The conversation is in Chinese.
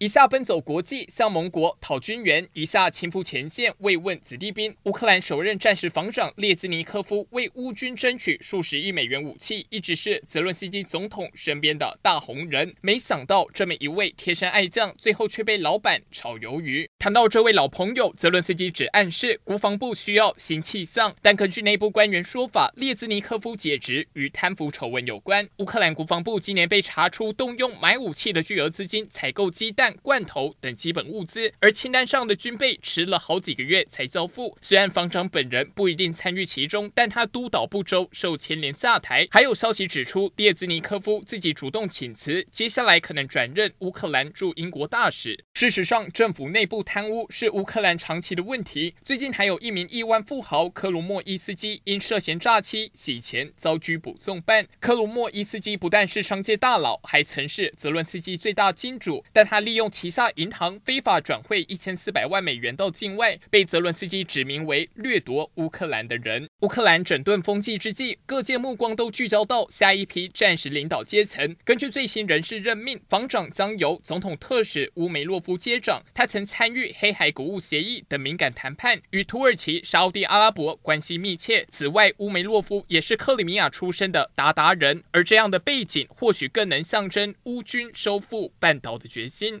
一下奔走国际向盟国讨军援，一下亲赴前线慰问子弟兵。乌克兰首任战时防长列兹尼科夫为乌军争取数十亿美元武器，一直是泽伦斯基总统身边的大红人。没想到这么一位贴身爱将，最后却被老板炒鱿鱼。谈到这位老朋友，泽伦斯基只暗示国防部需要新气象。但根据内部官员说法，列兹尼科夫解职与贪腐丑闻有关。乌克兰国防部今年被查出动用买武器的巨额资金采购鸡蛋。罐头等基本物资，而清单上的军备迟了好几个月才交付。虽然方丈本人不一定参与其中，但他督导不周，受牵连下台。还有消息指出，列兹尼科夫自己主动请辞，接下来可能转任乌克兰驻英国大使。事实上，政府内部贪污是乌克兰长期的问题。最近还有一名亿万富豪科鲁莫伊斯基因涉嫌诈欺洗钱遭拘捕送办。科鲁莫伊斯基不但是商界大佬，还曾是泽伦斯基最大金主，但他利用旗下银行非法转汇一千四百万美元到境外，被泽伦斯基指名为掠夺乌克兰的人。乌克兰整顿风纪之际，各界目光都聚焦到下一批战时领导阶层。根据最新人事任命，防长将由总统特使乌梅洛夫接掌。他曾参与黑海谷物协议等敏感谈判，与土耳其、沙地阿拉伯关系密切。此外，乌梅洛夫也是克里米亚出身的鞑靼人，而这样的背景或许更能象征乌军收复半岛的决心。